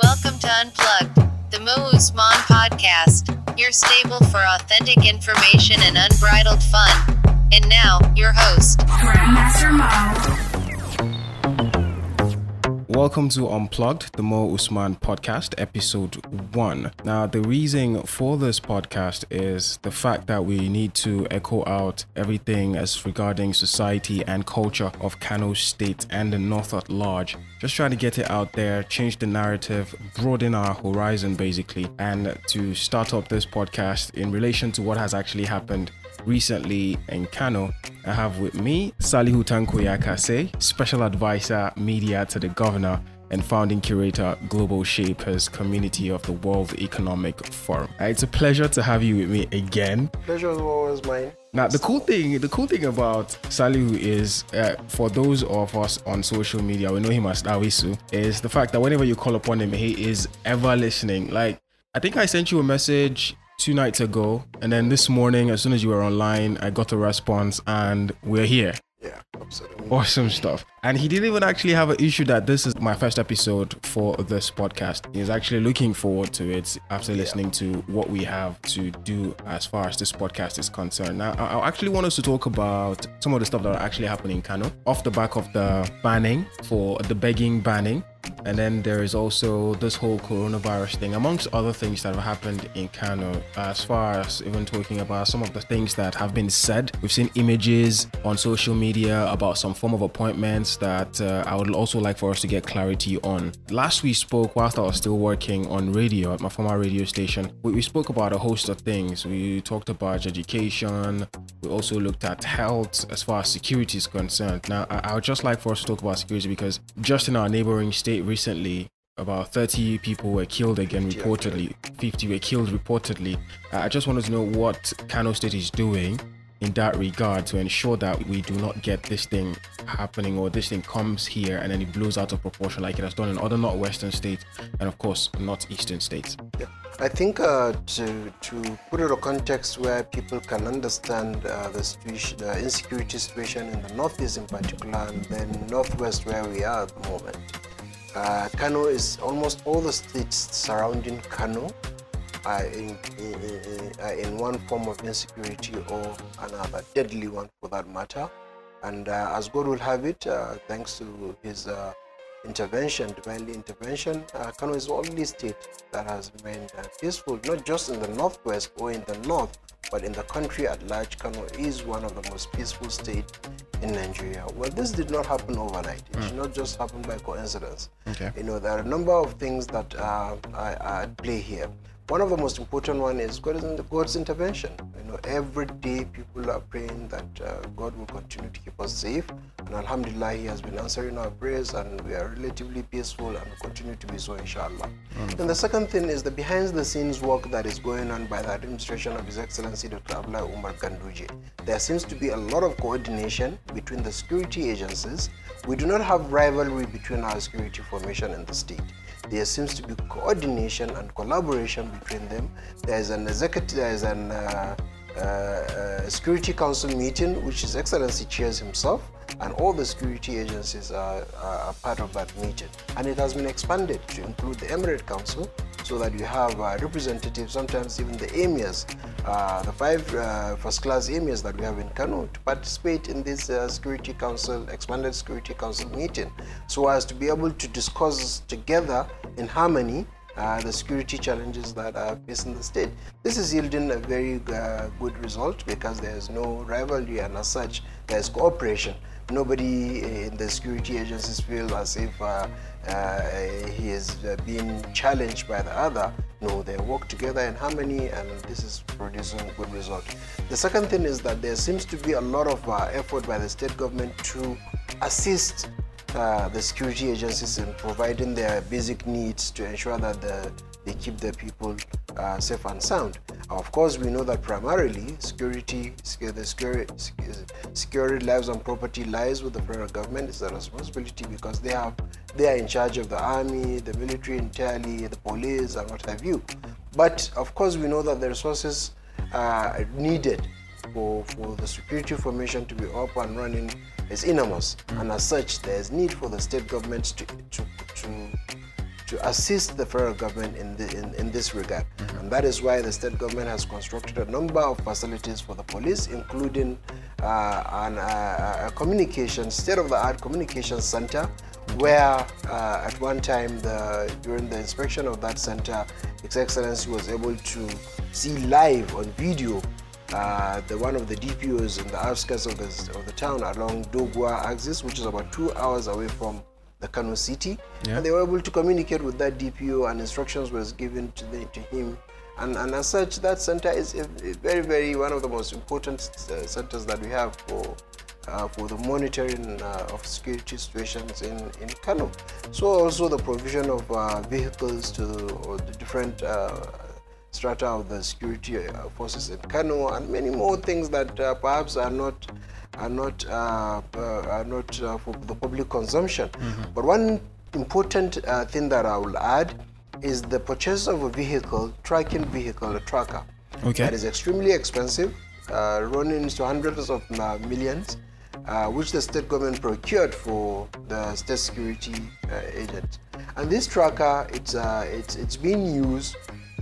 Welcome to Unplugged, the Mo Usman podcast, your stable for authentic information and unbridled fun. And now, your host, Grandmaster Mo. Welcome to Unplugged, the Mo Usman podcast, episode one. Now, the reason for this podcast is the fact that we need to echo out everything as regarding society and culture of Kano State and the North at large. Just trying to get it out there, change the narrative, broaden our horizon basically, and to start up this podcast in relation to what has actually happened recently in Kano. I have with me Salihu Tanko Yakasai, Special Advisor Media to the Governor and founding curator Global Shapers Community of the World Economic Forum. Uh, It's a pleasure to have you with me again. Pleasure is always mine. Now the cool thing, the cool thing about Salihu is, uh, for those of us on social media, we know him as Dawisu, is the fact that whenever you call upon him, he is ever listening. Like I think I sent you a message two nights ago, and then this morning, as soon as you were online, I got a response, and we're here. Yeah, absolutely. Awesome stuff. And he didn't even actually have an issue that this is my first episode for this podcast. He's actually looking forward to it after listening to what we have to do as far as this podcast is concerned. Now, I actually want us to talk about some of the stuff that are actually happening in Kano off the back of the banning for the begging banning. And then there is also this whole coronavirus thing, amongst other things that have happened in Kano, as far as even talking about some of the things that have been said. We've seen images on social media about some form of appointments that uh, I would also like for us to get clarity on. Last we spoke, whilst I was still working on radio at my former radio station, we, we spoke about a host of things. We talked about education, we also looked at health as far as security is concerned. Now, I, I would just like for us to talk about security because just in our neighboring state recently, about 30 people were killed again reportedly 50 were killed reportedly i just wanted to know what kano state is doing in that regard to ensure that we do not get this thing happening or this thing comes here and then it blows out of proportion like it has done in other northwestern states and of course northeastern states Yeah. I think uh, to, to put it in a context where people can understand uh, the, situation, the insecurity situation in the northeast in particular, and then northwest where we are at the moment. Uh, Kano is almost all the states surrounding Kano are in, in, in, are in one form of insecurity or another, deadly one for that matter. And uh, as God will have it, uh, thanks to His uh, intervention, divinely intervention, uh, Kano is the only state that has remained uh, peaceful, not just in the northwest or in the north, but in the country at large. Kano is one of the most peaceful states in Nigeria. Well, this did not happen overnight. It did not just happen by coincidence. Okay. You know, there are a number of things that uh, are, are at play here. One of the most important one is God is God's intervention. You know, every day people are praying that uh, God will continue to keep us safe, and Alhamdulillah, He has been answering our prayers, and we are relatively peaceful and continue to be so, inshallah. And the second thing is the behind-the-scenes work that is going on by the administration of His Excellency Dr. Abdullah Umar Ganduje. There seems to be a lot of coordination between the security agencies. We do not have rivalry between our security formation and the state there seems to be coordination and collaboration between them. There is an executive, there is an uh, security council meeting which His Excellency chairs himself, and all the security agencies are, are part of that meeting. And it has been expanded to include the Emirate Council, so that you have uh, representatives, sometimes even the emirs, uh, the five uh, first-class emirs that we have in Kano, to participate in this uh, Security Council, expanded Security Council meeting, so as to be able to discuss together in harmony uh, the security challenges that are facing the state. This is yielding a very uh, good result because there is no rivalry and as such there is cooperation. Nobody in the security agencies feel as if uh, uh, he is uh, being challenged by the other. No, they work together in harmony and this is producing good result. The second thing is that there seems to be a lot of uh, effort by the state government to assist uh, the security agencies in providing their basic needs to ensure that the, they keep their people uh, safe and sound. Of course, we know that primarily security, the security, security lives and property lies with the federal government. It's a responsibility because they have they are in charge of the army, the military entirely, the police, and what have you. But of course, we know that the resources are needed for, for the security formation to be up and running is enormous, and as such, there is need for the state government to to to to assist the federal government in, the, in, in this regard. And that is why the state government has constructed a number of facilities for the police, including uh, an, uh, a communication, state-of-the-art communication center, where uh, at one time, the, during the inspection of that center, His Excellency was able to see live on video uh, the one of the DPOs in the outskirts of the, of the town along Doguwa axis, which is about two hours away from the Kano city, Yeah. and they were able to communicate with that DPO, and instructions was given to, the, to him. And, and as such, that center is a, a very, very one of the most important uh, centers that we have for uh, for the monitoring uh, of security situations in, in Kano. So also the provision of uh, vehicles to or the different uh, strata of the security uh, forces in Kano, and many more things that uh, perhaps are not are not uh, are not uh, for the public consumption. But one important uh, thing that I will add is the purchase of a vehicle, tracking vehicle, a tracker. Okay. That is extremely expensive, uh, running into hundreds of uh, millions, uh, which the state government procured for the state security uh, agents. And this tracker, it's uh, it's it's being used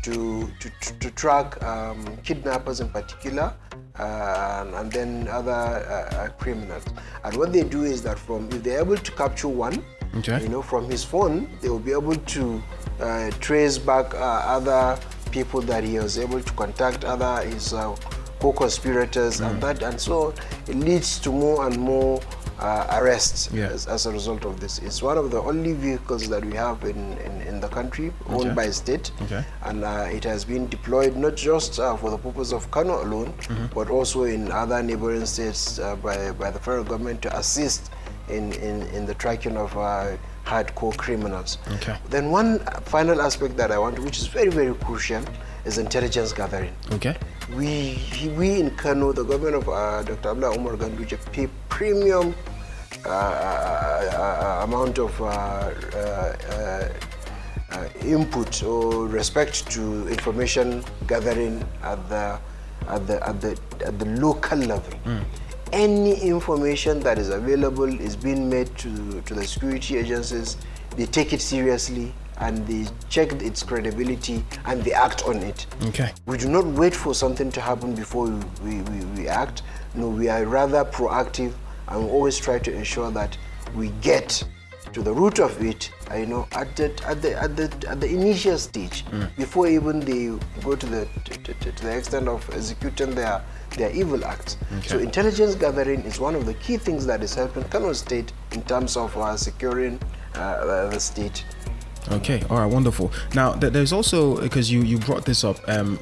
to to, to, to track um, kidnappers in particular, uh, and, then other uh, uh, criminals. And what they do is that from if they're able to capture one, Okay. you know, from his phone, they will be able to uh, trace back uh, other people that he was able to contact, other his uh, co-conspirators, and that, and so it leads to more and more uh, arrests Yeah. as, as a result of this. It's one of the only vehicles that we have in, in, in the country owned Okay. by state, Okay. and uh, it has been deployed not just uh, for the purpose of Kano alone, Mm-hmm. but also in other neighboring states uh, by, by the federal government to assist in, in, in the tracking of uh, hardcore criminals. Okay. Then one final aspect that I want, which is very, very crucial, is intelligence gathering. Okay. We, we in Kano, the government of uh, Dr. Abdullah Umar Ganduje pay premium uh, uh, uh, amount of uh, uh, uh, uh, input or respect to information gathering at the at the at the at the local level. Any information that is available is being made to to the security agencies. They take it seriously and they check its credibility and they act on it. Okay. We do not wait for something to happen before we, we, we, we act. No, we are rather proactive and we always try to ensure that we get to the root of it, uh, you know, at the, at the, at the, at the initial stage, before even they go to the, to, to, to the extent of executing their, their evil acts. Okay. So intelligence gathering is one of the key things that is helping Kano State in terms of uh, securing uh, the state. Okay, all right, wonderful. Now, th- there's also because you you brought this up, um,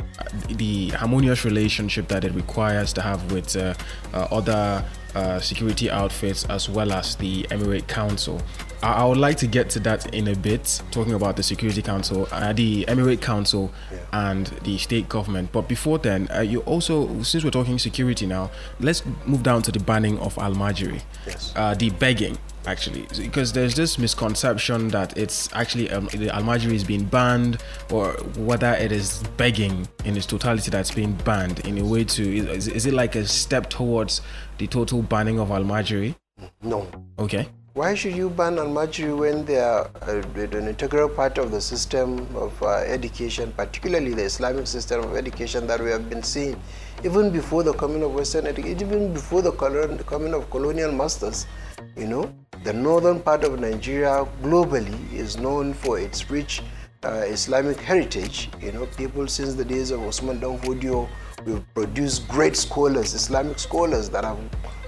the harmonious relationship that it requires to have with uh, uh, other uh, security outfits as well as the Emirate Council. I, I would like to get to that in a bit, talking about the Security Council, uh, the Emirate Council, and the state government. But before then, uh, you also, since we're talking security now, let's move down to the banning of Almajiri, Yes. uh, the begging actually. Because there's this misconception that it's actually um, the almajiri is being banned or whether it is begging in its totality that's being banned in a way to is, is it like a step towards the total banning of almajiri? No, okay. Why should you ban Almajiri when they are uh, an integral part of the system of uh, education, particularly the Islamic system of education that we have been seeing, even before the coming of Western education, even before the colon- the coming of colonial masters? You know, the northern part of Nigeria globally is known for its rich uh, Islamic heritage. You know, people since the days of Osman Danfodio, we've produced great scholars, Islamic scholars that have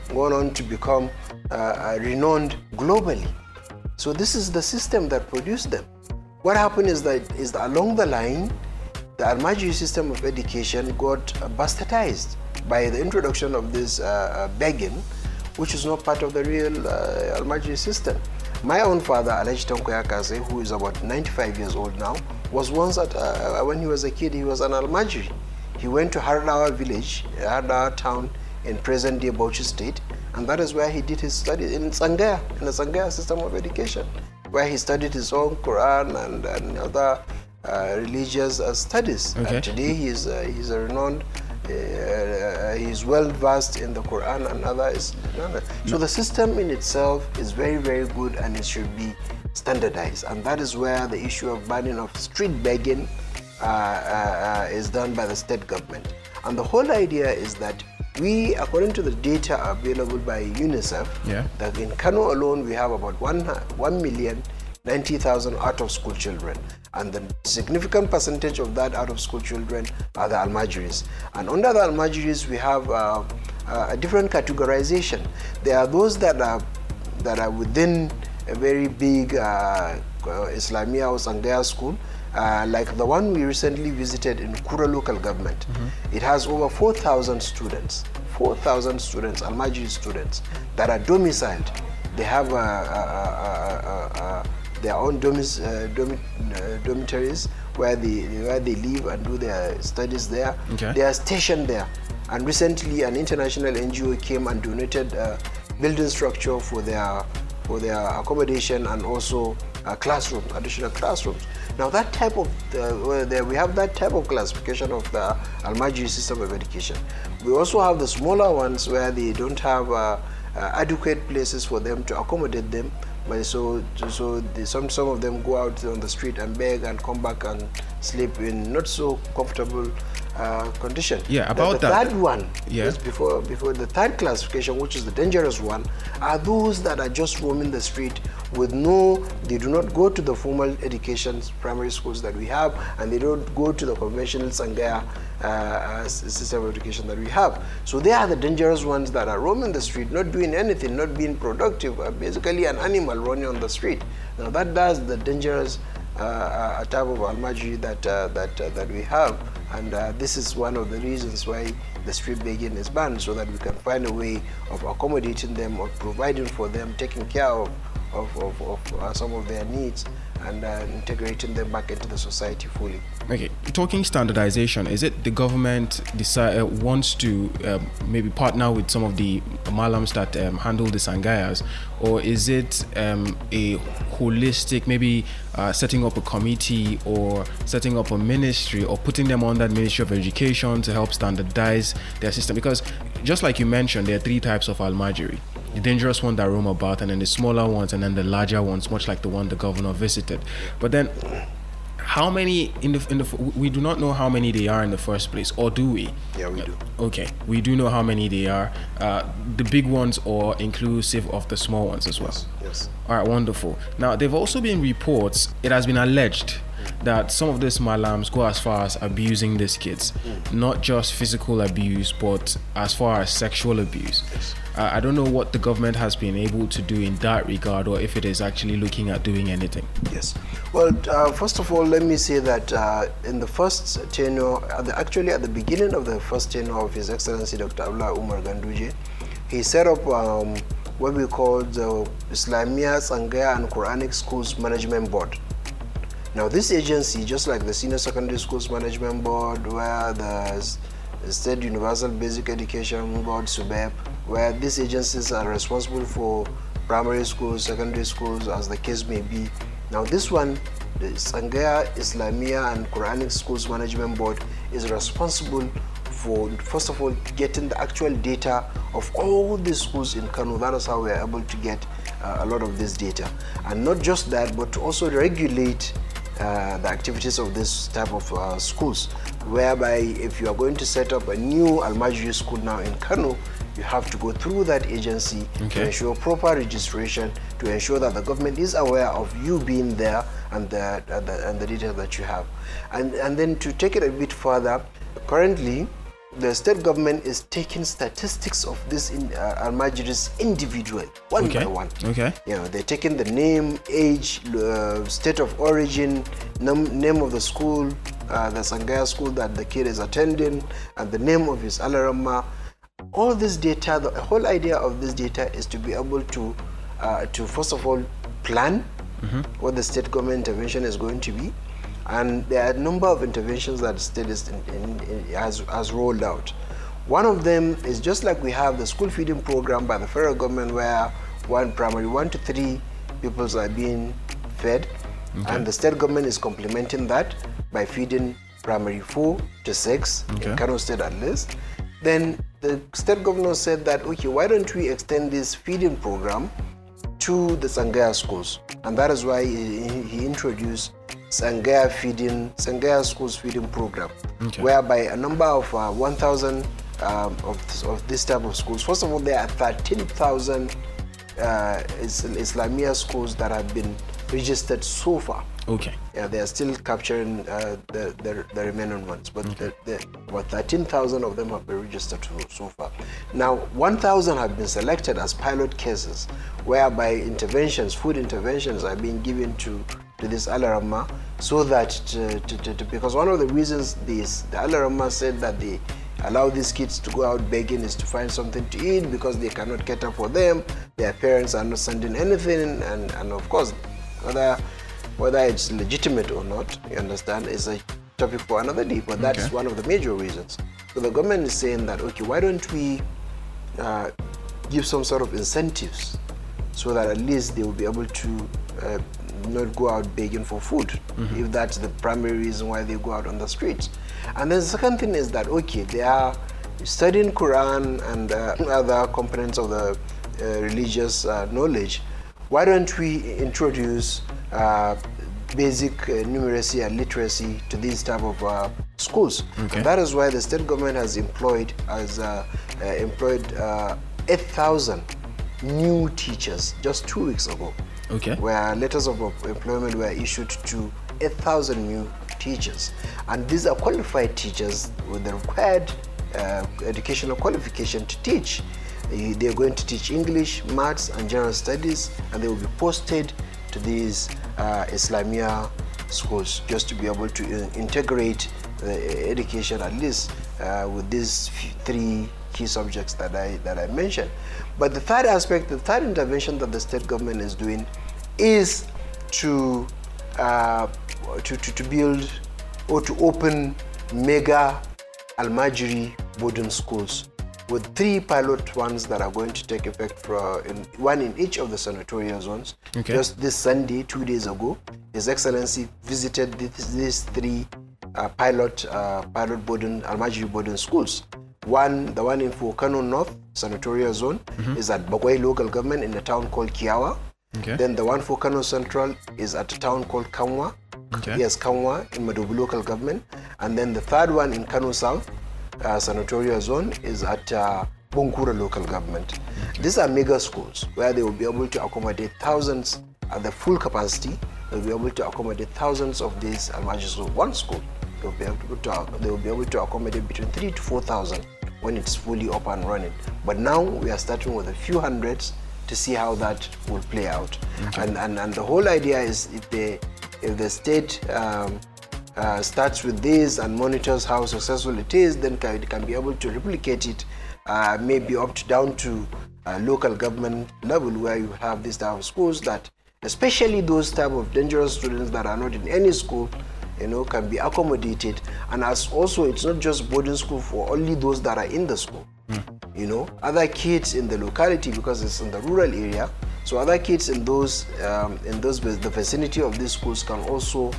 gone on to become uh, renowned globally. So this is the system that produced them. What happened is that is that along the line, the Almajiri system of education got bastardized by the introduction of this uh, uh, begging, which is not part of the real uh, Almajiri system. My own father, Alhaji Yakasai, who is about 95 years old now, was once at, uh, when he was a kid, he was an Almajiri. He went to Hardawa village, Hardawa town in present-day Bauchi state, and that is where he did his studies in Sangaya, in the Sangaya system of education, where he studied his own Quran and, and other uh, religious uh, studies. Okay. And today he is, uh, he is a renowned uh, he's well versed in the Quran, is another. So the system in itself is very, very good and it should be standardized. And that is where the issue of banning of street begging uh, uh, uh, is done by the state government. And the whole idea is that we, according to the data available by UNICEF, Yeah. that in Kano alone we have about one, 1 million 90,000 out of school children. And the significant percentage of that out of school children are the Almajiris. And under the Almajiris, we have uh, uh, a different categorization. There are those that are, that are within a very big uh, Islamia or Sangaya school, uh, like the one we recently visited in Kura local government. It has over 4,000 students, 4,000 students, Almajiri students, that are domiciled. They have uh, uh, uh, uh, their own uh, uh, dormitories where they, where they live and do their studies there. Okay. They are stationed there. And recently, an international NGO came and donated a building structure for their for their accommodation and also uh, classrooms, additional classrooms. Now that type of, uh, we have that type of classification of the Almajiri system of education. We also have the smaller ones where they don't have uh, uh, adequate places for them to accommodate them. But so, so they, some some of them go out on the street and beg and come back and sleep in not so comfortable uh, condition. Yeah, The- about the that- third one, Yeah. just before before the third classification, which is the dangerous one, are those that are just roaming the street with no, they do not go to the formal education primary schools that we have, and they don't go to the conventional Sangaya uh, uh, system of education that we have. So they are the dangerous ones that are roaming the street, not doing anything, not being productive, basically an animal running on the street. Now that does the dangerous uh, uh, type of almajiri that uh, that uh, that we have, and this is one of the reasons why the street begging is banned, so that we can find a way of accommodating them, or providing for them, taking care of of, of, of some of their needs, and uh, integrating them back into the society fully. Okay, talking standardization, is it the government decide, uh, wants to um, maybe partner with some of the malams that um, handle the sangayas, or is it um, a holistic, maybe uh, setting up a committee or setting up a ministry or putting them under that Ministry of Education to help standardize their system? Because just like you mentioned, there are three types of almajiri. The dangerous one that roam about, and then the smaller ones, and then the larger ones, much like the one the governor visited. But then how many in the in the we do not know how many they are in the first place or do we Yeah, we do. okay we do know how many they are uh, the big ones or inclusive of the small ones as well Yes. all right wonderful now there have also been reports it has been alleged that some of these malams go as far as abusing these kids not just physical abuse but as far as sexual abuse uh, i don't know what the government has been able to do in that regard or if it is actually looking at doing anything Yes. Well, uh, first of all, let me say that uh, in the first tenure, at the, actually at the beginning of the first tenure of His Excellency Dr. Abdullah Umar Ganduje, he set up um, what we call the Islamia Sangaya and Quranic Schools Management Board. Now, this agency, just like the Senior Secondary Schools Management Board, where the State Universal Basic Education Board, SUBEB, where these agencies are responsible for primary schools, secondary schools, as the case may be. Now, this one, the Sangaya Islamia and Quranic Schools Management Board, is responsible for, first of all, getting the actual data of all the schools in Kano. That is how we are able to get uh, a lot of this data. And not just that, but to also regulate uh, the activities of this type of uh, schools, whereby if you are going to set up a new Almajiri school now in Kano, you have to go through that agency to ensure proper registration, to ensure that the government is aware of you being there and the, and the, and the data that you have. And, and then to take it a bit further, currently the state government is taking statistics of this in, uh, Almajiris individual, one Okay. by one. Okay. You know, they're taking the name, age, uh, state of origin, num- name of the school, uh, the Sangaya school that the kid is attending, and the name of his alarama. All this data, the whole idea of this data is to be able to, uh, to first of all, plan what the state government intervention is going to be. And there are a number of interventions that the state is in, in, in, has, has rolled out. One of them is just like we have the school feeding program by the federal government, where one primary one to three pupils are being fed, and the state government is complementing that by feeding primary four to six Okay. in Kano State at least. Then the state governor said that okay, why don't we extend this feeding program to the Sangaya schools, and that is why he, he introduced Sangaya feeding Sangaya schools feeding program, Okay. whereby a number of uh, 1,000 um, of, this, of this type of schools. First of all, there are 13,000 uh, Is- Islamia schools that have been registered so far. Okay. Yeah, they are still capturing uh, the, the the remaining ones, but the, the, about 13,000 of them have been registered so, so far. Now, 1,000 have been selected as pilot cases, whereby interventions, food interventions, are being given to to this Alarama, so that to, to, to, because one of the reasons this the Alarama said that they allow these kids to go out begging is to find something to eat because they cannot cater for them. Their parents are not sending anything, and, and of course, whether whether it's legitimate or not, you understand, is a topic for another day. But that's Okay. one of the major reasons. So the government is saying that okay, why don't we uh, give some sort of incentives so that at least they will be able to uh, not go out begging for food if that's the primary reason why they go out on the streets. And then the second thing is that okay, they are studying Quran and uh, other components of the uh, religious uh, knowledge. Why don't we introduce uh, basic uh, numeracy and literacy to these type of uh, schools? Okay. That is why the state government has employed has uh, uh, employed uh, 8,000 new teachers just two weeks ago. Okay. Where letters of employment were issued to 8,000 new teachers, and these are qualified teachers with the required uh, educational qualification to teach. Uh, They are going to teach English, maths, and general studies, and they will be posted to these uh, Islamia schools just to be able to uh, integrate the education at least uh, with these three key subjects that I that I mentioned. But the third aspect, the third intervention that the state government is doing, is to uh, to, to, to build or to open mega Almajiri boarding schools with three pilot ones that are going to take effect for in, one in each of the senatorial zones. Okay. Just this Sunday, two days ago, His Excellency visited this, these three uh, pilot uh, pilot boarding Almajiri boarding schools. One, the one in Fukano North senatorial zone, is at Bagwai local government in a town called Kiawa. Okay. Then the one for Kano Central is at a town called Kanwa. Okay. Yes, Kanwa in Madobi local government. And then the third one in Kano South, uh, senatorial zone, is at uh, Bunkure local government. These are mega schools where they will be able to accommodate thousands at the full capacity. They'll be able to accommodate thousands of these almajis. So one school, they'll be able to they will be able to accommodate between three to four thousand when it's fully up and running. But now we are starting with a few hundreds to see how that will play out. And, and and the whole idea is if the if the state um, uh, starts with this and monitors how successful it is, then can, it can be able to replicate it, uh, maybe up to down to uh, local government level where you have these type of schools that, especially those type of dangerous students that are not in any school, you know, can be accommodated. And as also, it's not just boarding school for only those that are in the school. You know, other kids in the locality because it's in the rural area. So other kids in those um, in those the vicinity of these schools can also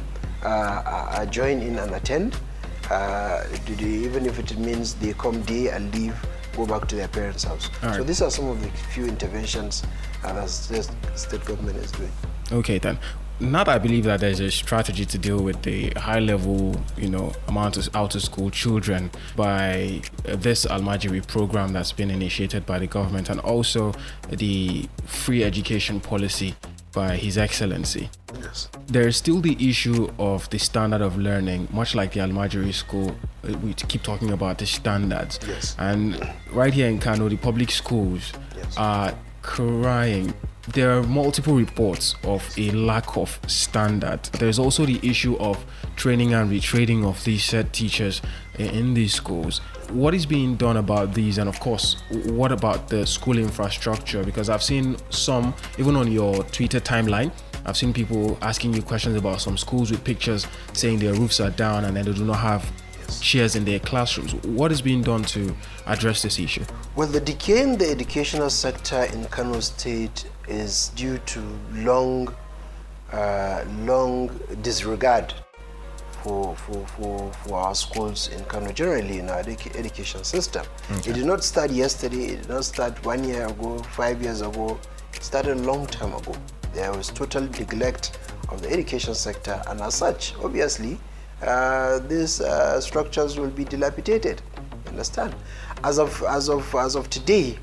uh, uh, join in and attend, uh, they- even if it means they come day and leave, go back to their parents' house. All So these are some of the few interventions uh, that the state government is doing. Okay, then. Now that I believe that there's a strategy to deal with the high level, you know, amount of out of school children by this Almajiri program that's been initiated by the government and also the free education policy by His Excellency. Yes. There is still the issue of the standard of learning, much like the Almajiri school. uh, We keep talking about the standards. Yes. And right here in Kano, the public schools Yes. are crying. There are multiple reports of a lack of standard. There's also the issue of training and retraining of these said teachers in these schools. What is being done about these? And of course, what about the school infrastructure? Because I've seen some, even on your Twitter timeline, I've seen people asking you questions about some schools with pictures saying their roofs are down and then they do not have chairs in their classrooms. What is being done to address this issue? Well, the decay in the educational sector in Kano State is due to long, uh, long disregard for, for, for, for our schools in Kano, generally in our edu- education system. It did not start yesterday, it did not start one year ago, five years ago. It started a long time ago. There was total neglect of the education sector, and as such, obviously, uh, these uh, structures will be dilapidated. Understand? As of as of as of today,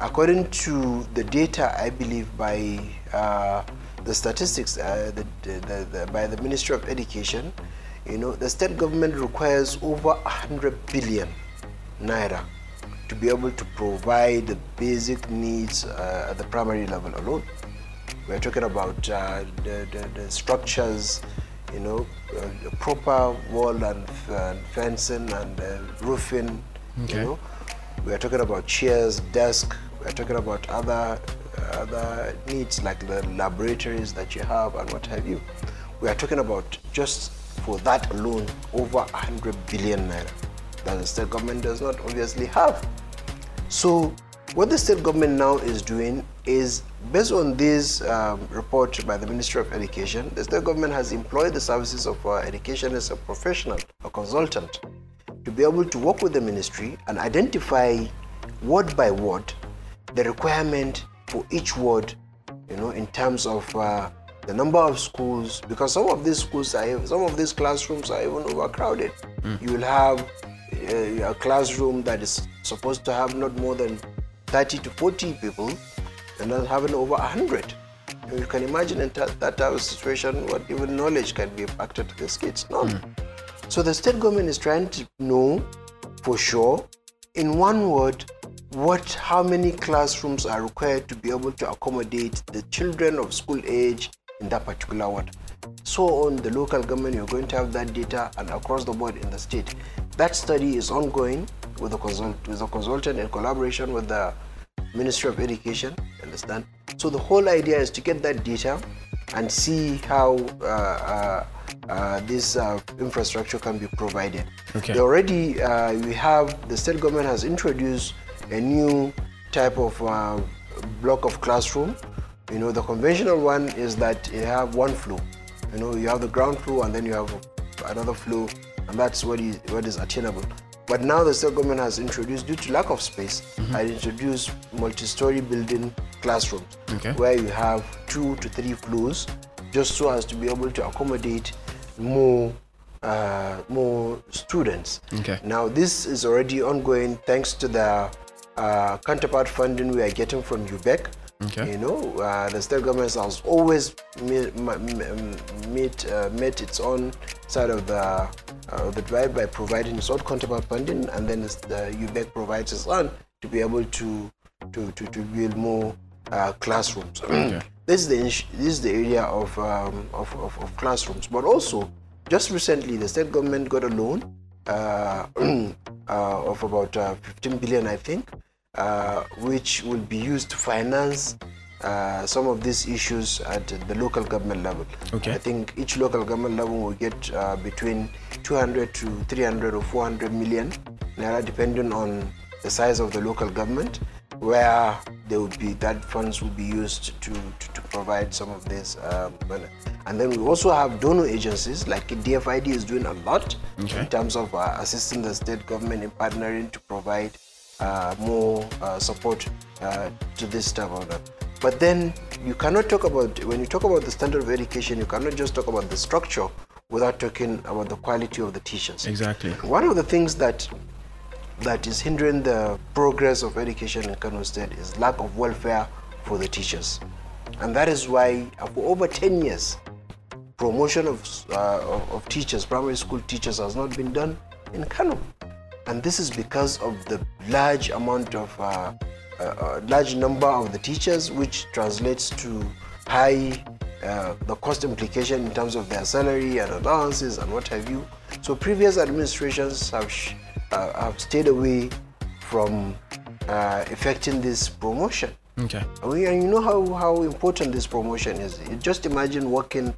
according to the data, I believe by uh, the statistics uh, the, the, the, by the Ministry of Education, you know, the state government requires over 100 billion naira to be able to provide the basic needs uh, at the primary level alone. We're talking about uh, the, the, structures, you know, uh, proper wall and, and fencing and uh, roofing, Okay. you know. We're talking about chairs, desk. We're talking about other other needs like the laboratories that you have and what have you. We are talking about just for that alone over 100 billion naira that the state government does not obviously have. So, what the state government now is doing is based on this um, report by the Ministry of Education, the state government has employed the services of uh, education as a professional, a consultant, to be able to work with the ministry and identify word by word the requirement for each ward, you know, in terms of uh, the number of schools, because some of these schools are, some of these classrooms are even overcrowded. You will have uh, a classroom that is supposed to have not more than 30 to 40 people, and not having over 100. You can imagine in that, that type of situation what even knowledge can be impacted to these kids. None. So the state government is trying to know for sure, in one word, what how many classrooms are required to be able to accommodate the children of school age in that particular ward. So on the local government, you're going to have that data and across the board in the state. That study is ongoing with the consult with the consultant in collaboration with the Ministry of Education. Understand? So the whole idea is to get that data and see how uh, uh, uh, this uh, infrastructure can be provided. Okay. They already uh, we have the state government has introduced a new type of uh, block of classroom. You know, the conventional one is that you have one floor. You know, you have the ground floor and then you have another floor, and that's what is what is attainable. But now the state government has introduced, due to lack of space, has introduced multi-story building classrooms Okay. where you have two to three floors, just so as to be able to accommodate more uh, more students. Okay. Now this is already ongoing thanks to the uh, counterpart funding we are getting from UBEC. Okay. You know, uh, the state government has always met, met, uh, met its own side of the uh, the divide by providing its own counterpart funding, and then the UBEC provides its own to be able to to, to, to build more uh, classrooms. this is the this is the area of, um, of, of of classrooms, but also just recently the state government got a loan uh, uh, of about uh, 15 billion, I think, uh, which will be used to finance uh, some of these issues at the local government level. Okay. I think each local government level will get uh, between 200 to 300 or 400 million naira, depending on the size of the local government, where there be that funds will be used to, to, to provide some of this um, money. And then we also have donor agencies like DFID is doing a lot Okay. in terms of uh, assisting the state government in partnering to provide uh, more uh, support uh, to this type of that. But then you cannot talk about when you talk about the standard of education, you cannot just talk about the structure without talking about the quality of the teachers. Exactly. One of the things that that is hindering the progress of education in Kano State is lack of welfare for the teachers, and that is why uh, for over 10 years, promotion of, uh, of, of teachers, primary school teachers, has not been done in Kano, and this is because of the large amount of uh, uh, uh, large number of the teachers, which translates to high uh, the cost implication in terms of their salary and allowances and what have you. So previous administrations have sh- uh, have stayed away from uh, effecting this promotion. Okay. And you know how, how important this promotion is. You just imagine working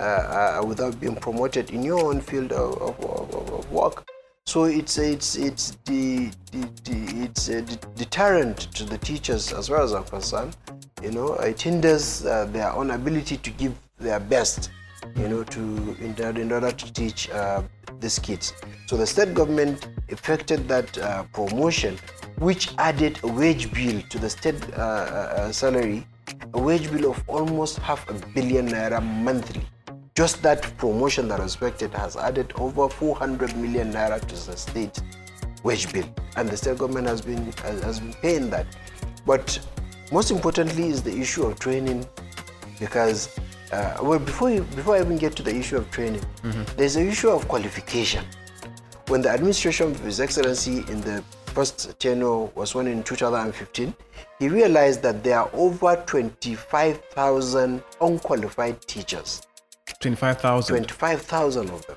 uh, uh, without being promoted in your own field of, of, of, of work. So it's it's it's the, the, the it's a deterrent to the teachers as far as I'm concerned. You know, it hinders uh, their own ability to give their best you know, to in, order- in order to teach uh, these kids. So the state government effected that uh, promotion, which added a wage bill to the state uh, uh, uh, salary, a wage bill of almost half a billion naira monthly. Just that promotion that was expected has added over 400 million naira to the state wage bill, and the state government has been has, been paying that. But most importantly is the issue of training, because uh, well before you, before I even get to the issue of training, there's the issue of qualification. When the administration of His Excellency in the first tenure was sworn in 2015, he realized that there are over 25,000 unqualified teachers. 25,000. 25,000 of them.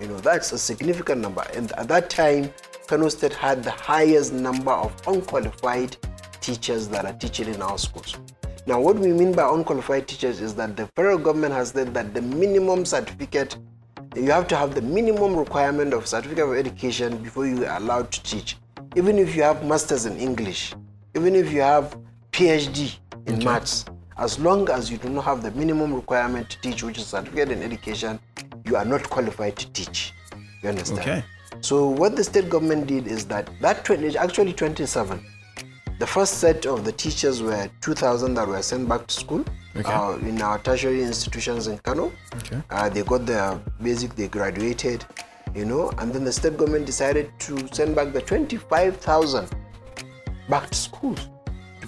You know, that's a significant number. And at that time, Kano State had the highest number of unqualified teachers that are teaching in our schools. Now, what we mean by unqualified teachers is that the federal government has said that the minimum certificate, you have to have the minimum requirement of certificate of education before you are allowed to teach. Even if you have masters in English, even if you have PhD in maths, as long as you do not have the minimum requirement to teach, which is certificate in education, you are not qualified to teach. You understand? Okay. So what the state government did is that that 20, actually 27. The first set of the teachers were 2,000 that were sent back to school Okay. uh, in our tertiary institutions in Kano. Okay. Uh, they got their basic, they graduated, you know, and then the state government decided to send back the 25,000 back to schools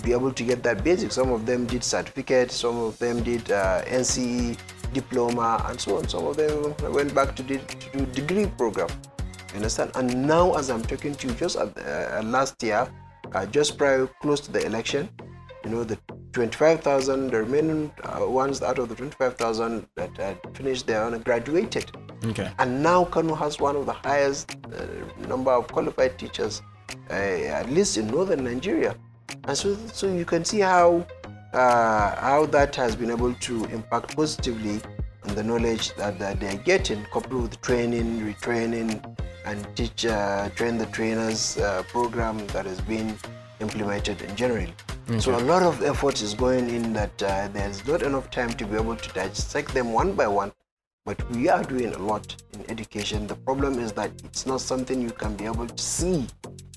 be able to get that basic. Some of them did certificate, some of them did uh, NCE, diploma, and so on. Some of them went back to, do degree program. You understand? And now, as I'm talking to you, just at uh, last year, uh, just prior close to the election, you know, the 25,000, the remaining uh, ones out of the 25,000 that had finished their own graduated. Okay. And now Kano has one of the highest uh, number of qualified teachers, uh, at least in northern Nigeria. And so, so you can see how uh, how that has been able to impact positively on the knowledge that, that they're getting, coupled with training, retraining, and teach uh, train the trainers uh, program that has been implemented in general. So a lot of effort is going in that uh, there's not enough time to be able to dissect them one by one but we are doing a lot in education. The problem is that it's not something you can be able to see.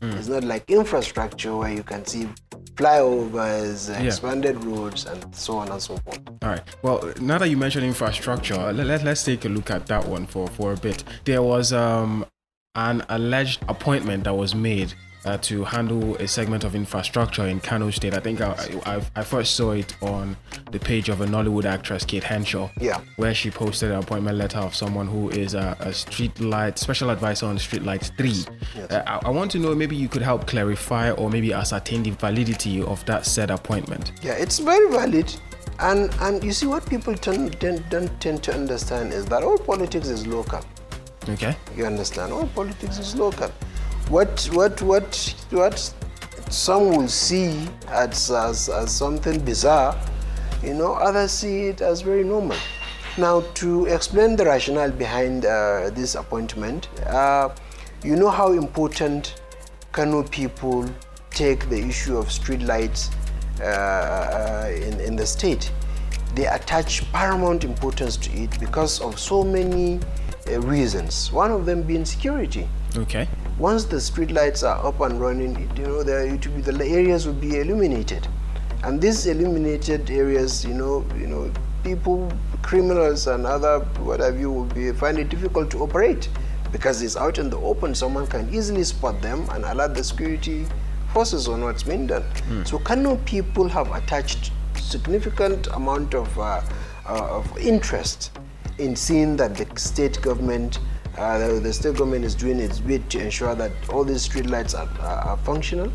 It's not like infrastructure where you can see flyovers, expanded roads, and so on and so forth. All right. Well, now that you mentioned infrastructure, let, let, us take a look at that one for, for a bit. There was um, an alleged appointment that was made uh, to handle a segment of infrastructure in Kano State. I think I, I, I first saw it on the page of a Nollywood actress, Kate Henshaw, Yeah. where she posted an appointment letter of someone who is a, a street light special advisor on Street Lights 3. Uh, I, I want to know maybe you could help clarify or maybe ascertain the validity of that said appointment. Yeah, it's very valid. And and you see what people tend, tend, don't tend to understand is that all politics is local. Okay. You understand? All politics is local. What what what what some will see as, as, as something bizarre, you know, others see it as very normal. Now, to explain the rationale behind uh, this appointment, uh, you know how important Kano people take the issue of street lights uh, uh, in, in the state. They attach paramount importance to it because of so many uh, reasons. One of them being security. Okay. Once the street lights are up and running, it- you know, there it will be, the areas will be illuminated, and these illuminated areas, you know, you know, people, criminals and other what have you, will be find it difficult to operate because it's out in the open. Someone can easily spot them and alert the security forces on what's being done. So Kano people have attached significant amount of, uh, uh, of interest in seeing that the state government, uh, the, the state government is doing its bit to ensure that all these street lights are, are, are functional,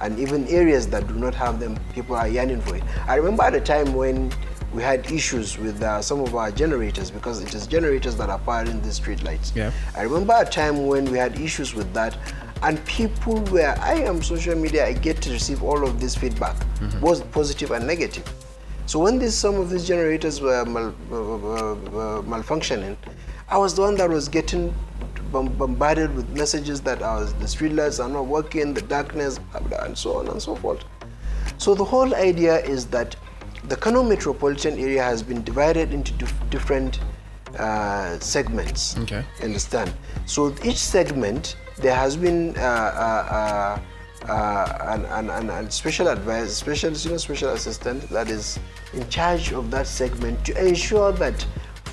and even areas that do not have them, people are yearning for it. I remember at a time when we had issues with uh, some of our generators because it is generators that are powering the street lights. Yeah. I remember a time when we had issues with that, and people were, I am social media, I get to receive all of this feedback, both positive and negative. So when this, some of these generators were mal, uh, uh, uh, malfunctioning, I was the one that was getting bombarded with messages that our, the streetlights are not working, the darkness, blah, blah, and so on and so forth. So the whole idea is that the Kano metropolitan area has been divided into dif- different uh, segments. Okay. Understand? So each segment, there has been uh, uh, uh, uh, an, an, an, an special advisor, special senior special assistant that is in charge of that segment to ensure that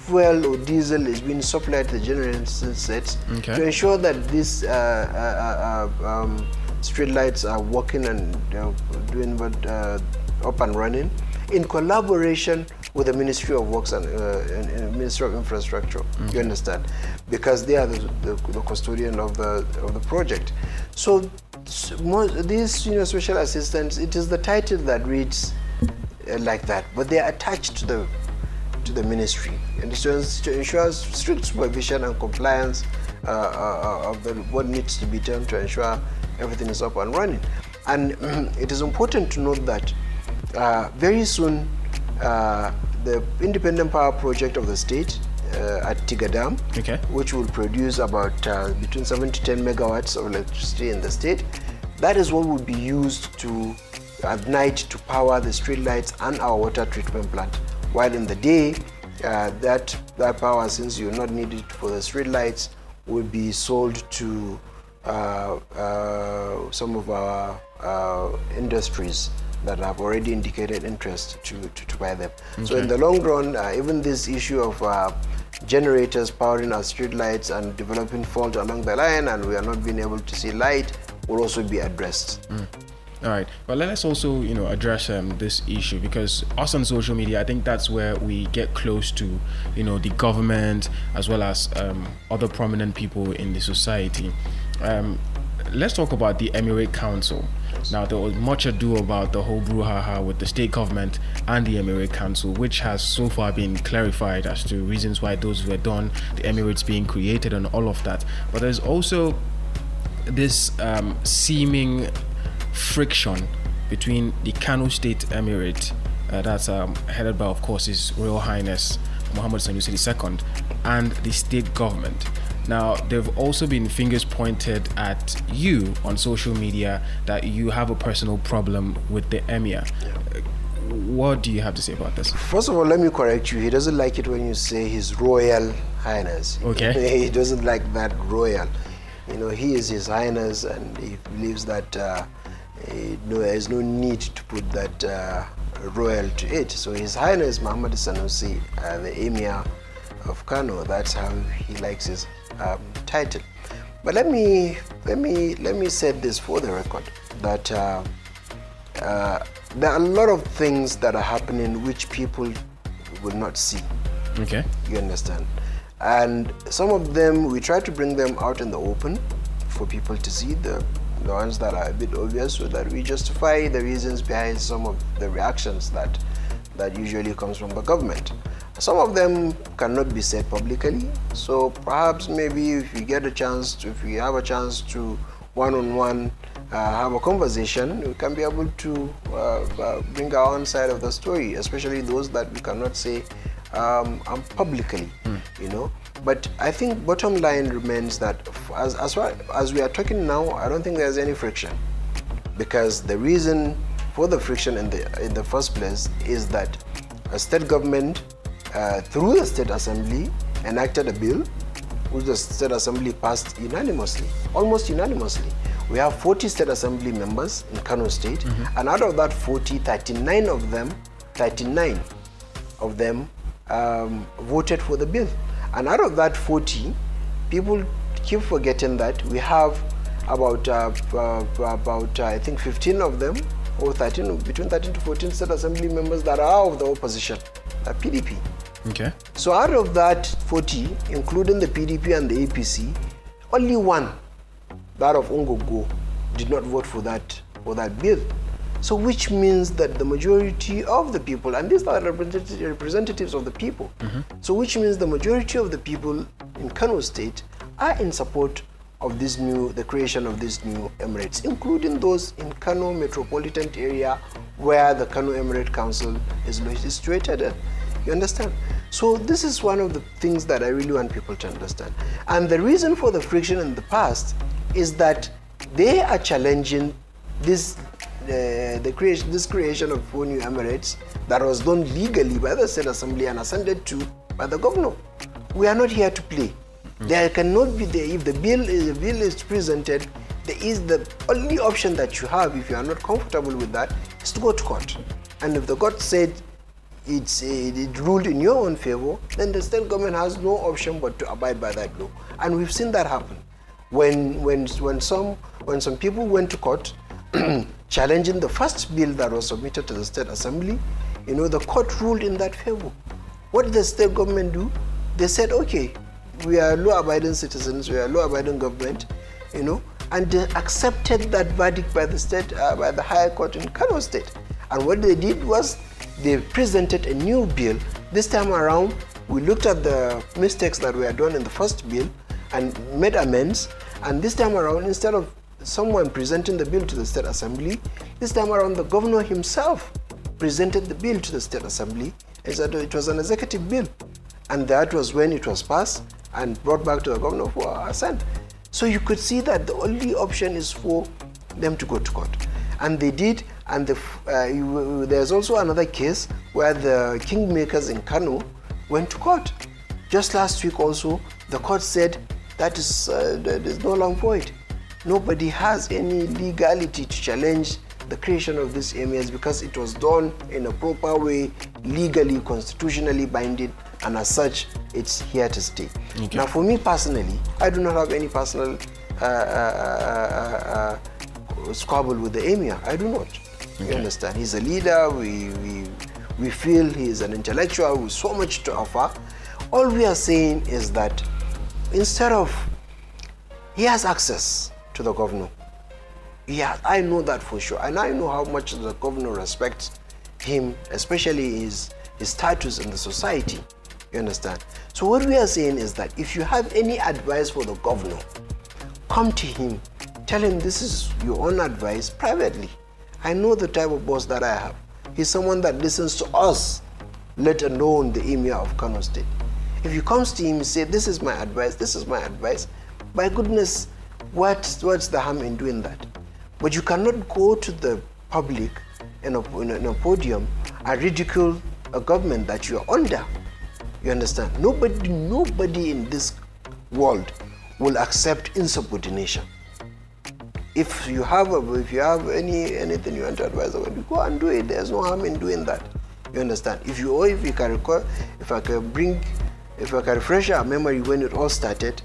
fuel or diesel is being supplied to the generating sets Okay. to ensure that these uh, uh, uh, um, street lights are working and uh, doing what uh, up and running in collaboration with the Ministry of Works and, uh, and, and Ministry of Infrastructure. You understand? Because they are the, the, the custodian of the of the project. So, s- most, these senior special assistants, it is the title that reads uh, like that, but they are attached to the to the ministry and to ensure strict supervision and compliance uh, uh, of the, what needs to be done to ensure everything is up and running. And it is important to note that uh, very soon uh, the independent power project of the state uh, at Tiga Dam, Okay. which will produce about uh, between 7 to 10 megawatts of electricity in the state, that is what will be used to at night to power the street lights and our water treatment plant. While in the day, uh, that that power, since you're not needed for the street lights, will be sold to uh, uh, some of our uh, industries that have already indicated interest to, to, to buy them. So in the long run, uh, even this issue of uh, generators powering our street lights and developing fault along the line and we are not being able to see light will also be addressed. All right, but let us also, you know, address um, this issue because us on social media, I think that's where we get close to, you know, the government as well as um, other prominent people in the society. Um, let's talk about the Emirate Council. Now, there was much ado about the whole brouhaha with the state government and the Emirate Council, which has so far been clarified as to reasons why those were done, the Emirates being created, and all of that. But there's also this um, seeming friction between the Kano State Emirate, uh, that's um, headed by, of course, His Royal Highness Muhammad Sanusi II, and the state government. Now, there've also been fingers pointed at you on social media that you have a personal problem with the emir. Uh, What do you have to say about this? First of all, let me correct you. He doesn't like it when you say His Royal Highness. Okay. he doesn't like that royal. You know, he is His Highness and he believes that uh, no, there is no need to put that uh, royal to it. So His Highness Muhammad Sanusi, uh, the Emir of Kano, that's how he likes his um, title. But let me let me let me set this for the record that uh, uh, there are a lot of things that are happening which people will not see. Okay. You understand? And some of them, we try to bring them out in the open for people to see the, the ones that are a bit obvious so that we justify the reasons behind some of the reactions that, that usually comes from the government. Some of them cannot be said publicly, so perhaps maybe if we get a chance, to, if we have a chance to one-on-one uh, have a conversation, we can be able to uh, uh, bring our own side of the story, especially those that we cannot say um, um, publicly, you know. But I think bottom line remains that as as far as we are talking now, I don't think there's any friction, because the reason for the friction in the in the first place is that a state government, uh, through the state assembly, enacted a bill, which the state assembly passed unanimously, almost unanimously. We have 40 state assembly members in Kano State, and out of that 40, 39 of them, 39 of them um, voted for the bill. And out of that 40, people keep forgetting that we have about uh, uh, about uh, I think 15 of them or 13 between 13 to 14 state assembly members that are of the opposition, uh, PDP. Okay. So out of that 40, including the PDP and the APC, only one, that of Ungogo, did not vote for that for that bill. So which means that the majority of the people, and these are representatives of the people, mm-hmm. so which means the majority of the people in Kano State are in support of this new, the creation of these new emirates, including those in Kano metropolitan area where the Kano Emirate Council is situated. at. You understand? So this is one of the things that I really want people to understand. And the reason for the friction in the past is that they are challenging this uh, the creation this creation of four new emirates that was done legally by the state assembly and ascended to by the governor we are not here to play. There cannot be there if the bill is the bill is presented, there is the only option that you have if you are not comfortable with that is to go to court. And if the court said it's uh, it ruled in your own favor, then the state government has no option but to abide by that law. And we've seen that happen. When when when some when some people went to court challenging the first bill that was submitted to the state assembly, you know, the court ruled in that favor. What did the state government do? They said, okay, we are law-abiding citizens, we are law-abiding government, you know, and they accepted that verdict by the state, uh, by the higher court in Kano State. And what they did was they presented a new bill. This time around, we looked at the mistakes that were done in the first bill and made amends. And this time around, instead of someone presenting the bill to the state assembly, this time around the governor himself presented the bill to the state assembly. said it was an executive bill, and that was when it was passed and brought back to the governor for assent. So you could see that the only option is for them to go to court, and they did. And the, uh, you, there's also another case where the kingmakers in Kano went to court. Just last week, also, the court said that is uh, that is no long void. Nobody has any legality to challenge the creation of these emirs because it was done in a proper way, legally, constitutionally binding, and as such, it's here to stay. Okay. Now, for me personally, I do not have any personal uh, uh, uh, uh, squabble with the emir. I do not. You understand? He's a leader. We, we, we feel he's an intellectual with so much to offer. All we are saying is that instead of he has access to the governor. Yeah, I know that for sure. And I know how much the governor respects him, especially his, his status in the society. You understand? So, what we are saying is that if you have any advice for the governor, come to him, tell him this is your own advice privately. I know the type of boss that I have. He's someone that listens to us, let alone the emir of Kano State. If he comes to him and say, "This is my advice. This is my advice," by goodness, what what's the harm in doing that? But you cannot go to the public in a, in a, podium and ridicule a government that you are under. You understand? Nobody, nobody in this world will accept insubordination. If you have a, if you have any anything you want to advise go and do it. There's no harm in doing that. You understand? If you or if you can recall, if I can bring, if I can refresh our memory when it all started,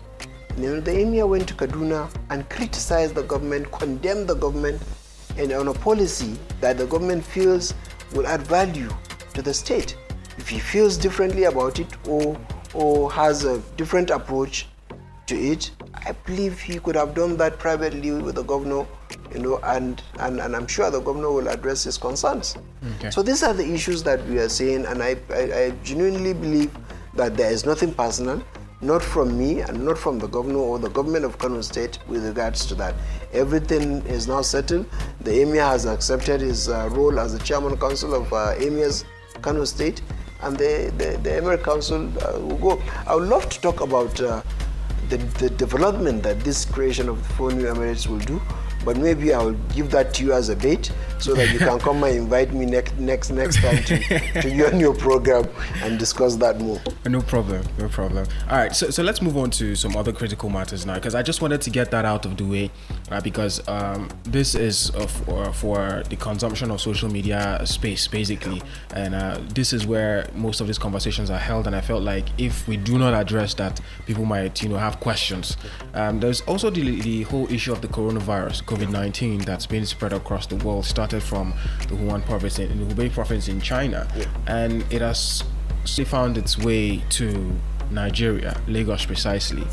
know, the emir went to Kaduna and criticized the government, condemned the government, and on a policy that the government feels will add value to the state. If he feels differently about it or or has a different approach to it, I believe he could have done that privately with the governor, you know, and, and, and I'm sure the governor will address his concerns. Okay. So these are the issues that we are saying, and I, I, I genuinely believe that there is nothing personal, not from me and not from the governor or the government of Kano State with regards to that. Everything is now settled. The emir has accepted his uh, role as the chairman council of uh, emirs Kano State, and the, the, the emir council uh, will go. I would love to talk about uh, the, the development that this creation of the four new emirates will do. But maybe I'll give that to you as a bait so that you can come and invite me next next next time to, to you on your program and discuss that more. No problem, no problem. All right, so, so let's move on to some other critical matters now, because I just wanted to get that out of the way, uh, because um, this is uh, for, for the consumption of social media space, basically, and uh, this is where most of these conversations are held. And I felt like if we do not address that, people might, you know, have questions. Um, there's also the, the whole issue of the coronavirus, COVID-19, that's been spread across the world. Started from the Wuhan province in the Hubei province in China, and it has found its way to Nigeria, Lagos precisely.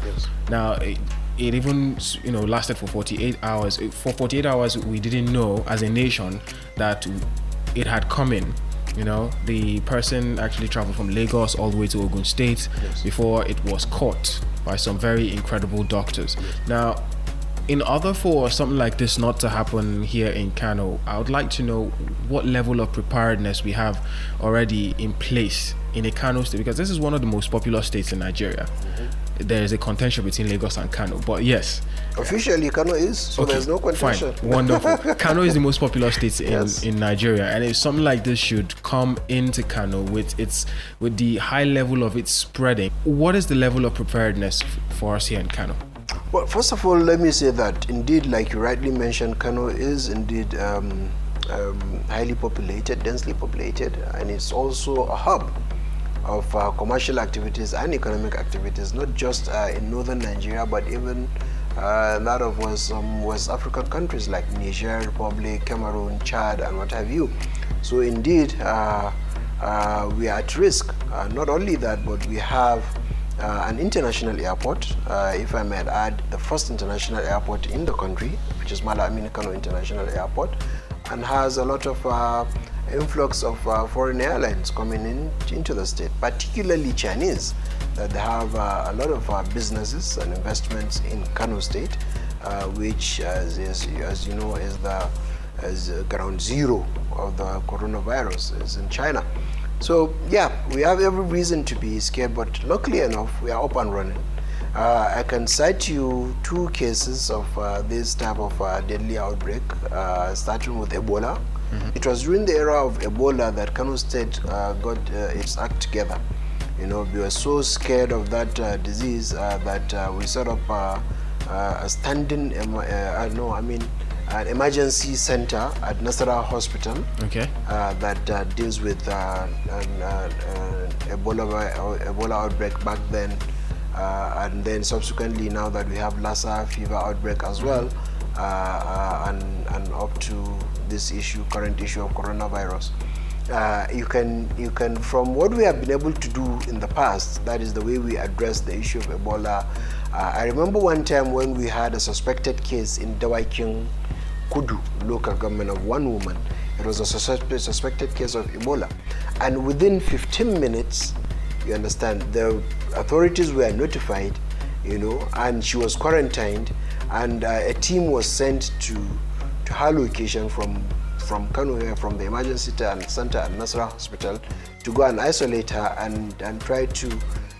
Now, it, it even you know lasted for 48 hours. For 48 hours, we didn't know as a nation that it had come in. You know, the person actually traveled from Lagos all the way to Ogun State before it was caught by some very incredible doctors. Now, in order for something like this not to happen here in Kano, I would like to know what level of preparedness we have already in place in a Kano state because this is one of the most popular states in Nigeria. Mm-hmm. There is a contention between Lagos and Kano, but yes, Officially, Kano is, so Okay, there's no contention. Fine. Wonderful. Kano is the most popular state in, Yes. in Nigeria, and if something like this should come into Kano with its with the high level of its spreading, what is the level of preparedness for us here in Kano? Well, first of all, let me say that indeed, like you rightly mentioned, Kano is indeed um, um, highly populated, densely populated, and it's also a hub of uh, commercial activities and economic activities, not just uh, in northern Nigeria, but even uh, that of was, um, West African countries like Niger, Republic, Cameroon, Chad, and what have you. So indeed, uh, uh, we are at risk. Uh, not only that, but we have uh, an international airport, uh, if I may add, the first international airport in the country, which is Mala Kano International Airport, and has a lot of uh, influx of uh, foreign airlines coming in into the state, particularly Chinese, that have uh, a lot of uh, businesses and investments in Kano State, which, as, as, as you know, is the is ground zero of the coronavirus is in China. So yeah, we have every reason to be scared, but luckily enough, we are up and running. Uh, I can cite you two cases of uh, this type of uh, deadly outbreak, uh, starting with Ebola. It was during the era of Ebola that Kano State uh, got uh, its act together. You know, we were so scared of that uh, disease uh, that uh, we set up uh, uh, a standing, uh, no, I mean, an emergency center at Nasara Hospital Okay. uh, that uh, deals with uh, an, uh, uh, Ebola, vi- Ebola outbreak back then, uh, and then subsequently now that we have Lassa fever outbreak as well, uh, uh, and, and up to this issue, current issue of coronavirus. Uh, you can you can from what we have been able to do in the past that is the way we address the issue of ebola uh, i remember one time when we had a suspected case in Dawakin kudu local government of one woman. It was a suspected, case of ebola. And within 15 minutes you understand the authorities were notified you know and she was quarantined and uh, a team was sent to to her location from from here, from the emergency center at Nasra Hospital to go and isolate her and, and try to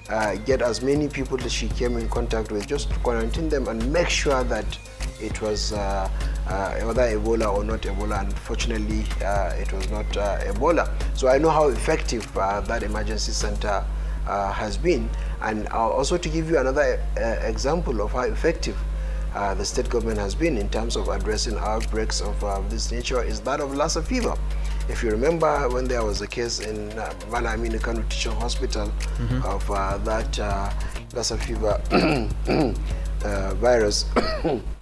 uh, get as many people that she came in contact with, just to quarantine them and make sure that it was uh, whether Ebola or not Ebola. Unfortunately, uh, it was not uh, Ebola. So I know how effective uh, that emergency center uh, has been. And uh, also to give you another uh, example of how effective uh, the state government has been in terms of addressing outbreaks of uh, this nature is that of Lassa fever. If you remember when there was a case in uh, Malam Aminu Kano Teaching Hospital of uh, that uh, Lassa fever uh, virus,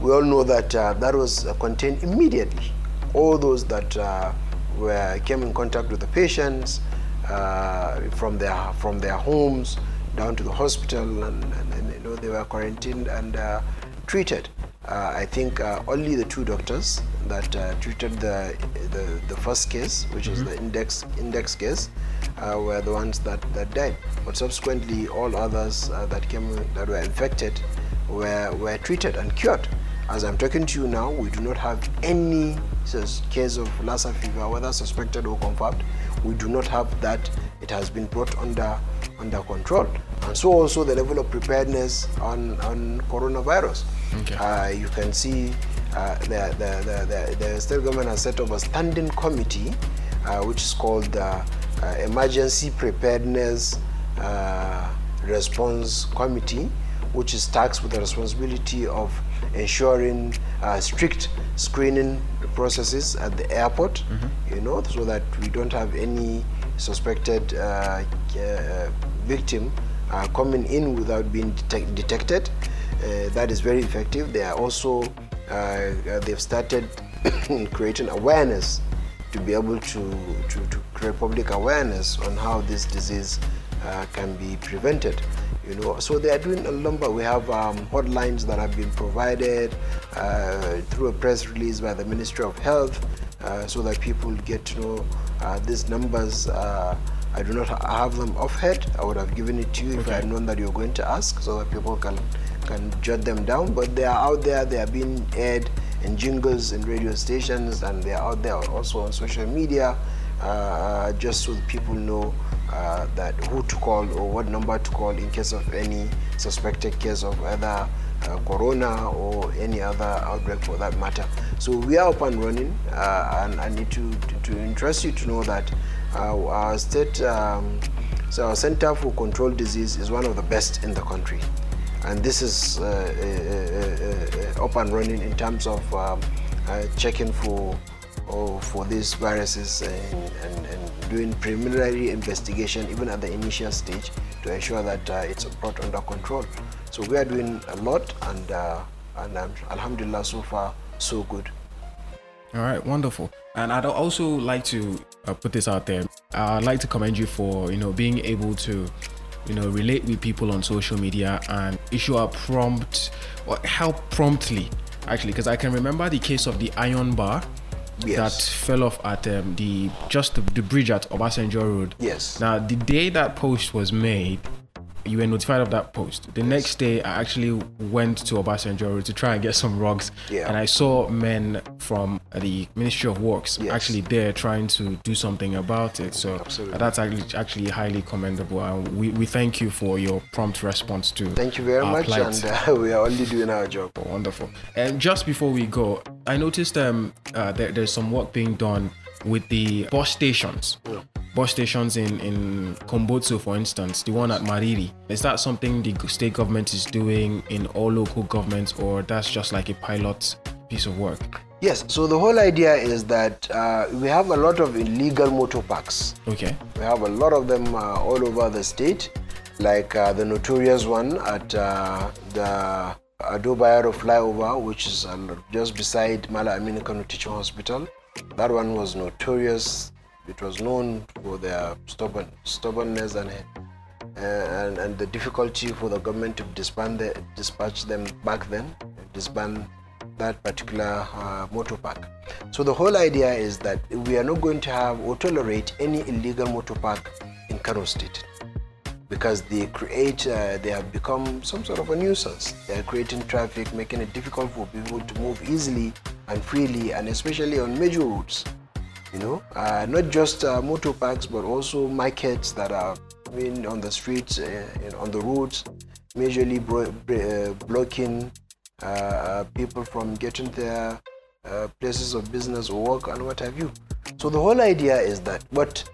we all know that uh, that was uh, contained immediately. All those that uh, were came in contact with the patients uh, from their from their homes down to the hospital, and, and, and, you know they were quarantined and uh, treated. Uh, I think uh, only the two doctors that uh, treated the, the the first case, which is the index index case, uh, were the ones that, that died. But subsequently, all others uh, that came that were infected were were treated and cured. As I'm talking to you now, we do not have any case of Lassa fever, whether suspected or confirmed. We do not have that. It has been brought under under control, and so also the level of preparedness on on coronavirus. Okay. Uh, you can see uh, the, the, the, the, the state government has set up a standing committee, uh, which is called the uh, Emergency Preparedness uh, Response Committee, which is tasked with the responsibility of ensuring uh, strict screening processes at the airport, you know, so that we don't have any suspected uh, uh, victim uh, coming in without being detec- detected. Uh, that is very effective. They are also they've started creating awareness to be able to, to, to create public awareness on how this disease can be prevented. You know, so they are doing a number. We have um, hotlines that have been provided uh, through a press release by the Ministry of Health, uh, so that people get to know uh, these numbers. Uh, I do not ha- have them off head. I would have given it to you if I had known that you were going to ask, so that people can can jot them down, but they are out there. They are being aired in jingles in radio stations, and they are out there also on social media, uh, just so people know uh, that who to call or what number to call in case of any suspected case of either uh, corona or any other outbreak for that matter. So we are up and running, uh, and I need to, to, to interest you to know that uh, our state, um, so our Center for Control Disease is one of the best in the country, and this is uh, up and running in terms of um, checking for or for these viruses and, and, and doing preliminary investigation even at the initial stage to ensure that uh, it's brought under control. So we are doing a lot and, uh, and um, Alhamdulillah so far so good. All right, wonderful. And I'd also like to uh, put this out there. I'd like to commend you for you know being able to you know relate with people on social media and issue a prompt or help promptly actually because I can remember the case of the iron bar Yes. that fell off at um, the just the, the bridge at Obasanjo Road. Yes. Now the day that post was made, you were notified of that post. The next day, I actually went to Obasanjo to try and get some rugs, Yeah. and I saw men from the Ministry of Works Yes. actually there trying to do something about it. So Absolutely. that's actually actually highly commendable, and we, we thank you for your prompt response to. Thank you very much, plight. and uh, we are only doing our job. Wonderful. And just before we go, I noticed um uh, there, there's some work being done with the bus stations. Bus stations in in Kumbotso, for instance, the one at Mariri. Is that something the state government is doing in all local governments, or that's just like a pilot piece of work? Yes, so the whole idea is that uh, we have a lot of illegal motor parks. Okay. We have a lot of them uh, all over the state, like uh, the notorious one at uh, the Ado Bayero flyover, which is uh, just beside Mala Aminu Teaching Hospital. That one was notorious. It was known for their stubborn, stubbornness and, uh, and and the difficulty for the government to disband the, dispatch them back then, disband that particular uh, motor park. So the whole idea is that we are not going to have or tolerate any illegal motor park in Kano State because they create, uh, they have become some sort of a nuisance. They are creating traffic, making it difficult for people to move easily and freely, and especially on major roads. You know, uh, not just uh, motor parks, but also markets that are being on the streets, uh, on the roads, majorly uh, blocking uh, uh, people from getting their places of business or work and what have you. So the whole idea is that, but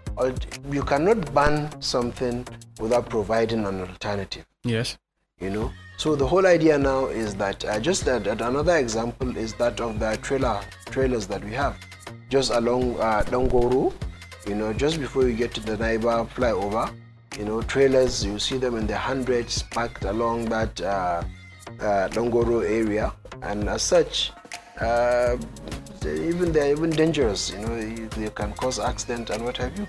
you cannot ban something without providing an alternative Yes. You know? So the whole idea now is that uh, just that, that another example is that of the trailer trailers that we have. Just along uh, Dangoro you know just before you get to the Naiba flyover you know trailers you see them in the hundreds packed along that uh, uh, Dangoro area. And as such uh, even they're even dangerous you know they can cause accident and what have you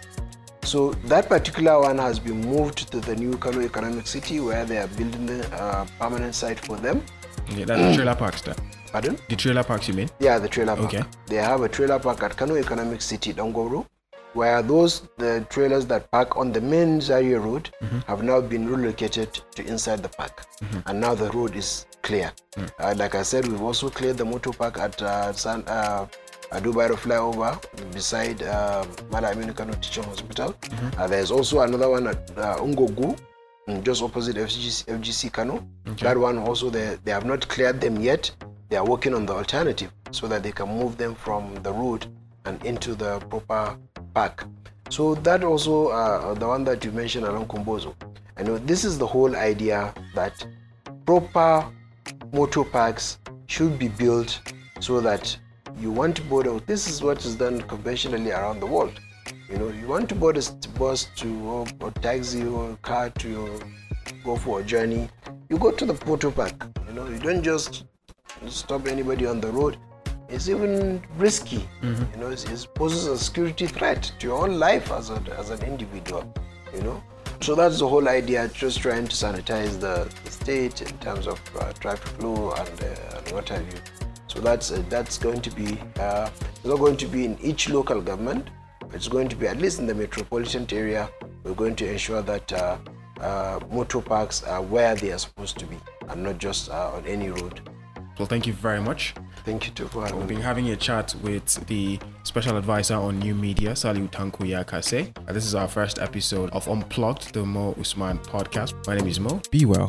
so that particular one has been moved to the new Kano Economic City where they are building the uh, permanent site for them. Okay, that's the trailer park there. Pardon? The trailer parks, you mean? Yeah, the trailer park. Okay. They have a trailer park at Kano Economic City, Dangoro, where those the trailers that park on the main Zaria road have now been relocated to inside the park, and now the road is clear. Uh, like I said, we've also cleared the motor park at uh, San. Uh, Ado Bayero flyover beside uh, Mala Aminu Kano Teaching Hospital. Uh, there's also another one at uh, Ungogo, mm, just opposite FGC, FGC Kano. That one also, they, they have not cleared them yet. They are working on the alternative so that they can move them from the road and into the proper park. So that also, uh, the one that you mentioned along Kumbotso. I know this is the whole idea that proper motor parks should be built so that you want to board this is what is done conventionally around the world. You know you want to board a bus to or, or taxi or car to go for a journey. You go to the motor park. You know you don't just stop anybody on the road. It's even risky. You know it's, it poses a security threat to your own life as, a, as an individual you know. So that's the whole idea just trying to sanitize the, the state in terms of uh, traffic flow and, uh, and what have you so that's uh, that's going to be uh, it's not going to be in each local government it's going to be at least in the metropolitan area we're going to ensure that uh, uh, motor parks are where they are supposed to be and not just uh, on any road. Well, thank you very much. Thank you too for We've having been having a chat with the special advisor on new media, Salihu Tanko Yakasai. Uh, This is our first episode of Unplugged, the Mo Usman podcast. My name is Mo. Be well.